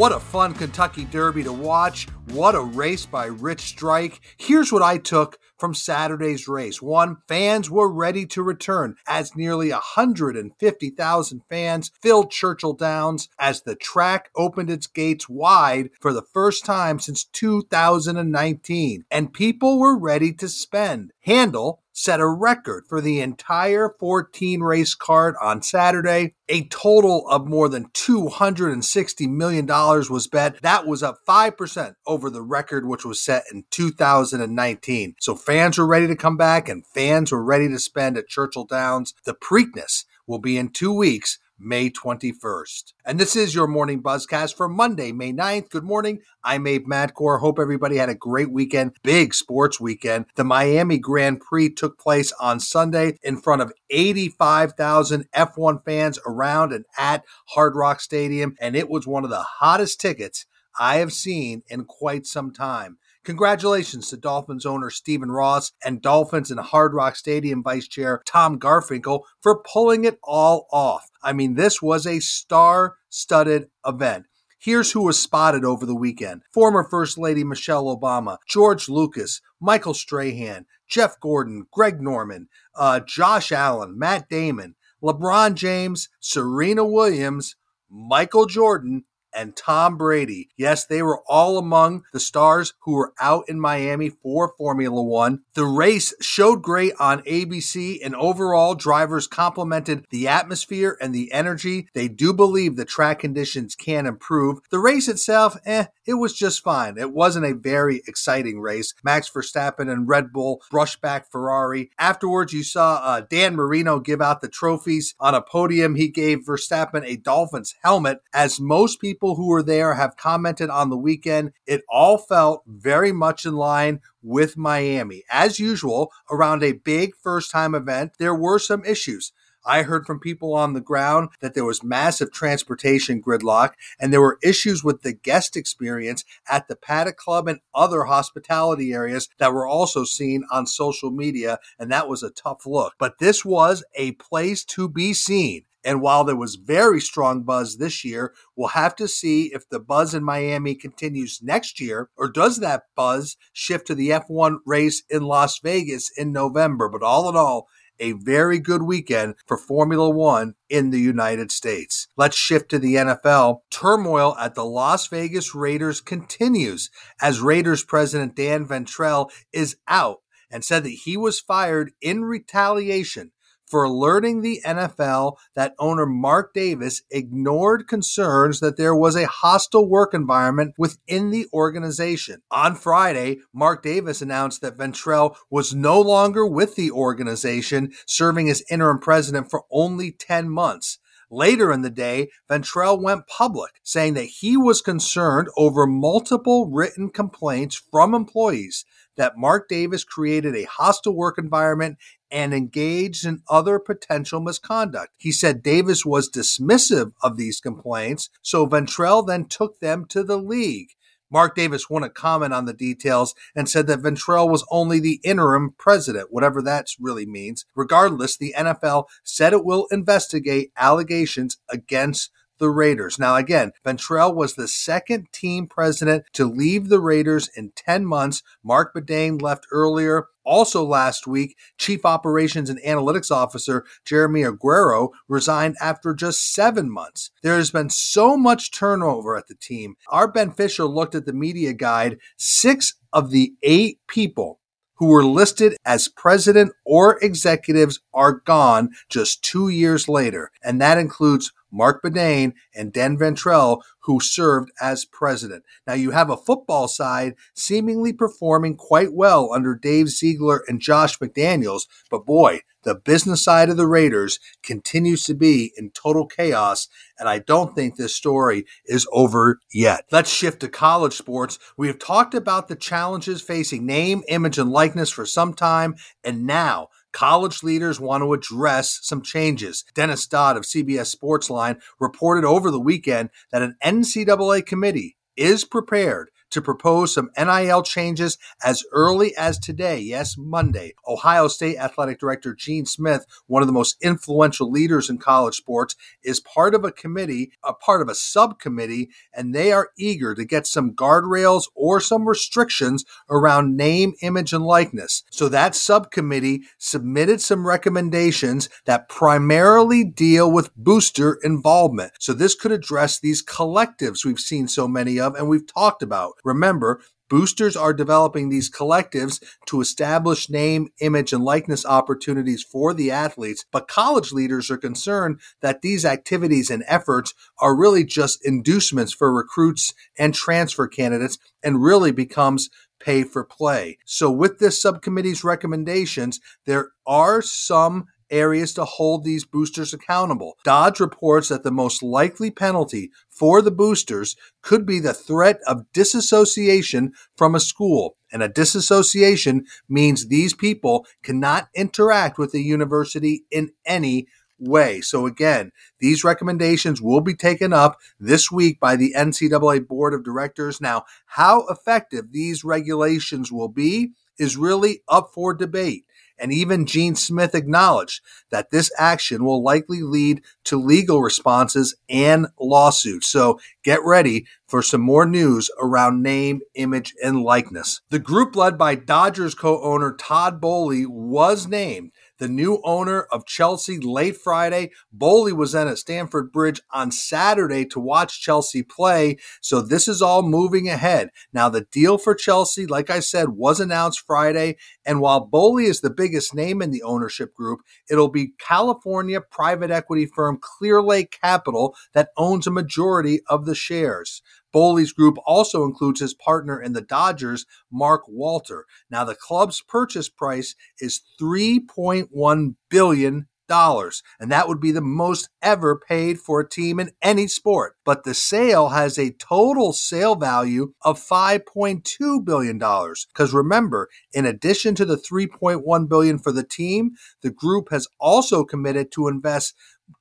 What a fun Kentucky Derby to watch. What a race by Rich Strike. Here's what I took from Saturday's race. One, fans were ready to return as nearly 150,000 fans filled Churchill Downs as the track opened its gates wide for the first time since 2019. And people were ready to spend. Handle set a record for the entire 14 race card on Saturday. A total of more than $260 million was bet. That was up 5% over the record, which was set in 2019. So fans were ready to come back and fans were ready to spend at Churchill Downs. The Preakness will be in two weeks May 21st. And this is your morning buzzcast for Monday, May 9th. Good morning. I'm Abe Madkour. Hope everybody had a great weekend, big sports weekend. The Miami Grand Prix took place on Sunday in front of 85,000 F1 fans around and at Hard Rock Stadium, and it was one of the hottest tickets I have seen in quite some time. Congratulations to Dolphins owner Stephen Ross and Dolphins and Hard Rock Stadium Vice Chair Tom Garfinkel for pulling it all off. I mean, this was a star studded event. Here's who was spotted over the weekend former First Lady Michelle Obama, George Lucas, Michael Strahan, Jeff Gordon, Greg Norman, uh, Josh Allen, Matt Damon, LeBron James, Serena Williams, Michael Jordan, and Tom Brady. Yes, they were all among the stars who were out in Miami for Formula One. The race showed great on ABC, and overall, drivers complimented the atmosphere and the energy. They do believe the track conditions can improve. The race itself, eh, it was just fine. It wasn't a very exciting race. Max Verstappen and Red Bull brushed back Ferrari. Afterwards, you saw uh, Dan Marino give out the trophies on a podium. He gave Verstappen a Dolphins helmet, as most people people who were there have commented on the weekend. It all felt very much in line with Miami. As usual, around a big first time event, there were some issues. I heard from people on the ground that there was massive transportation gridlock and there were issues with the guest experience at the Paddock Club and other hospitality areas that were also seen on social media. And that was a tough look. But this was a place to be seen. And while there was very strong buzz this year, we'll have to see if the buzz in Miami continues next year or does that buzz shift to the F1 race in Las Vegas in November. But all in all, a very good weekend for Formula One in the United States. Let's shift to the NFL. Turmoil at the Las Vegas Raiders continues as Raiders president Dan Ventrelle is out and said that he was fired in retaliation for alerting the NFL that owner Mark Davis ignored concerns that there was a hostile work environment within the organization. On Friday, Mark Davis announced that Ventrelle was no longer with the organization, serving as interim president for only 10 months. Later in the day, Ventrelle went public, saying that he was concerned over multiple written complaints from employees that Mark Davis created a hostile work environment and engaged in other potential misconduct. He said Davis was dismissive of these complaints, so Ventrelle then took them to the league. Mark Davis wouldn't comment on the details and said that Ventrelle was only the interim president, whatever that really means. Regardless, the NFL said it will investigate allegations against the Raiders. Now, again, Ventrelle was the second team president to leave the Raiders in 10 months. Marc Badain left earlier. Also, last week, Chief Operations and Analytics Officer Jeremy Aguero resigned after just seven months. There has been so much turnover at the team. Our Ben Fisher looked at the media guide. Six of the eight people who were listed as president or executives are gone just two years later, and that includes Marc Badain, and Dan Ventrelle, who served as president. Now, you have a football side seemingly performing quite well under Dave Ziegler and Josh McDaniels, but boy, the business side of the Raiders continues to be in total chaos, and I don't think this story is over yet. Let's shift to college sports. We have talked about the challenges facing name, image, and likeness for some time, and now college leaders want to address some changes. Dennis Dodd of CBS Sportsline reported over the weekend that an NCAA committee is prepared to propose some NIL changes as early as today, yes, Monday. Ohio State Athletic Director Gene Smith, one of the most influential leaders in college sports, is part of a committee, a part of a subcommittee, and they are eager to get some guardrails or some restrictions around name, image, and likeness. So that subcommittee submitted some recommendations that primarily deal with booster involvement. So this could address these collectives we've seen so many of and we've talked about. Remember, boosters are developing these collectives to establish name, image, and likeness opportunities for the athletes, but college leaders are concerned that these activities and efforts are really just inducements for recruits and transfer candidates and really becomes pay for play. So, with this subcommittee's recommendations, there are some areas to hold these boosters accountable. Dodd reports that the most likely penalty for the boosters could be the threat of disassociation from a school. And a disassociation means these people cannot interact with the university in any way. So again, these recommendations will be taken up this week by the NCAA Board of Directors. Now, how effective these regulations will be is really up for debate and even Gene Smith acknowledged that this action will likely lead to legal responses and lawsuits. So get ready for some more news around name, image, and likeness. The group led by Dodgers co owner Todd Boehly was named the new owner of Chelsea late Friday. Boehly was then at Stamford Bridge on Saturday to watch Chelsea play. So this is all moving ahead. Now, the deal for Chelsea, like I said, was announced Friday. And while Boehly is the biggest name in the ownership group, it'll be California private equity firm Clearlake Capital that owns a majority of the shares. Boehly's group also includes his partner in the Dodgers, Mark Walter. Now, the club's purchase price is $3.1 billion. And that would be the most ever paid for a team in any sport. But the sale has a total sale value of $5.2 billion. Because remember, in addition to the 3.1 billion for the team, the group has also committed to invest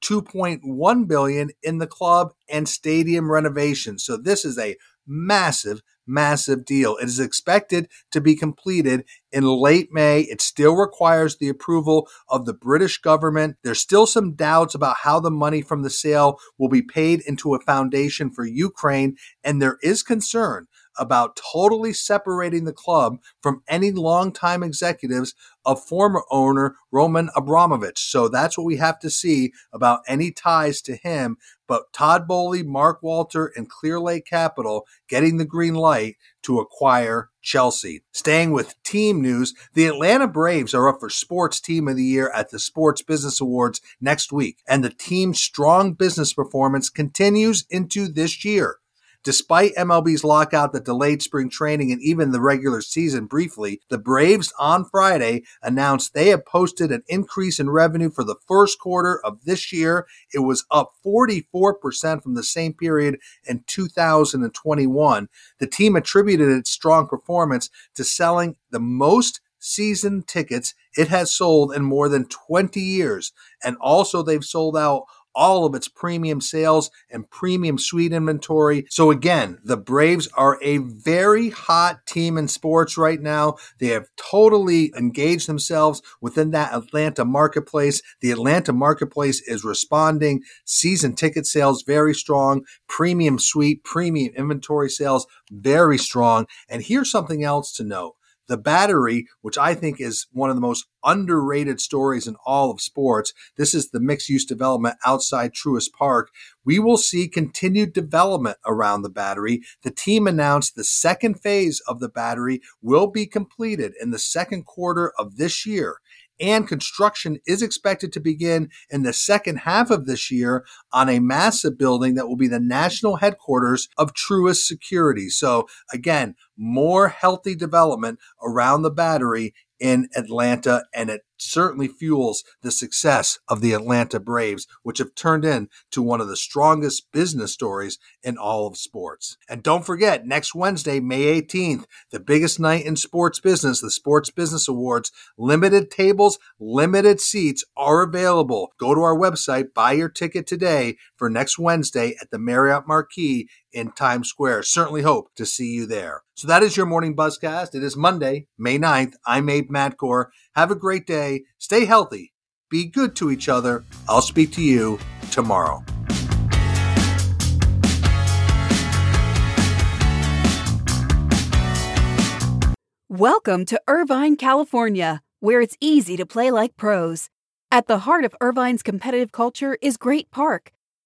2.1 billion in the club and stadium renovations. So this is a massive massive deal. It is expected to be completed in late May. It still requires the approval of the British government. There's still some doubts about how the money from the sale will be paid into a foundation for Ukraine, and there is concern about totally separating the club from any longtime executives of former owner Roman Abramovich. So that's what we have to see about any ties to him. But Todd Boehly, Mark Walter, and Clearlake Capital getting the green light to acquire Chelsea. Staying with team news, the Atlanta Braves are up for Sports Team of the Year at the Sports Business Awards next week, and the team's strong business performance continues into this year. Despite MLB's lockout that delayed spring training and even the regular season briefly, the Braves on Friday announced they have posted an increase in revenue for the first quarter of this year. It was up 44% from the same period in 2021. The team attributed its strong performance to selling the most season tickets it has sold in more than 20 years. And also, they've sold out all of its premium sales and premium suite inventory. So again, the Braves are a very hot team in sports right now. They have totally engaged themselves within that Atlanta marketplace. The Atlanta marketplace is responding. Season ticket sales very strong, premium suite, premium inventory sales very strong. And here's something else to note. The Battery, which I think is one of the most underrated stories in all of sports, this is the mixed use development outside Truist Park. We will see continued development around the Battery. The team announced the second phase of the Battery will be completed in the second quarter of this year and construction is expected to begin in the second half of this year on a massive building that will be the national headquarters of Truist Security. So, again, more healthy development around the battery in Atlanta, and it certainly fuels the success of the Atlanta Braves, which have turned into one of the strongest business stories in all of sports. And don't forget, next Wednesday, May 18th, the biggest night in sports business, the Sports Business Awards, limited tables, limited seats are available. Go to our website, buy your ticket today for next Wednesday at the Marriott Marquis in Times Square. Certainly hope to see you there. So that is your morning buzzcast. It is Monday, May 9th. I'm Abe Madkour. Have a great day. Stay healthy. Be good to each other. I'll speak to you tomorrow. Welcome to Irvine, California, where it's easy to play like pros. At the heart of Irvine's competitive culture is Great Park,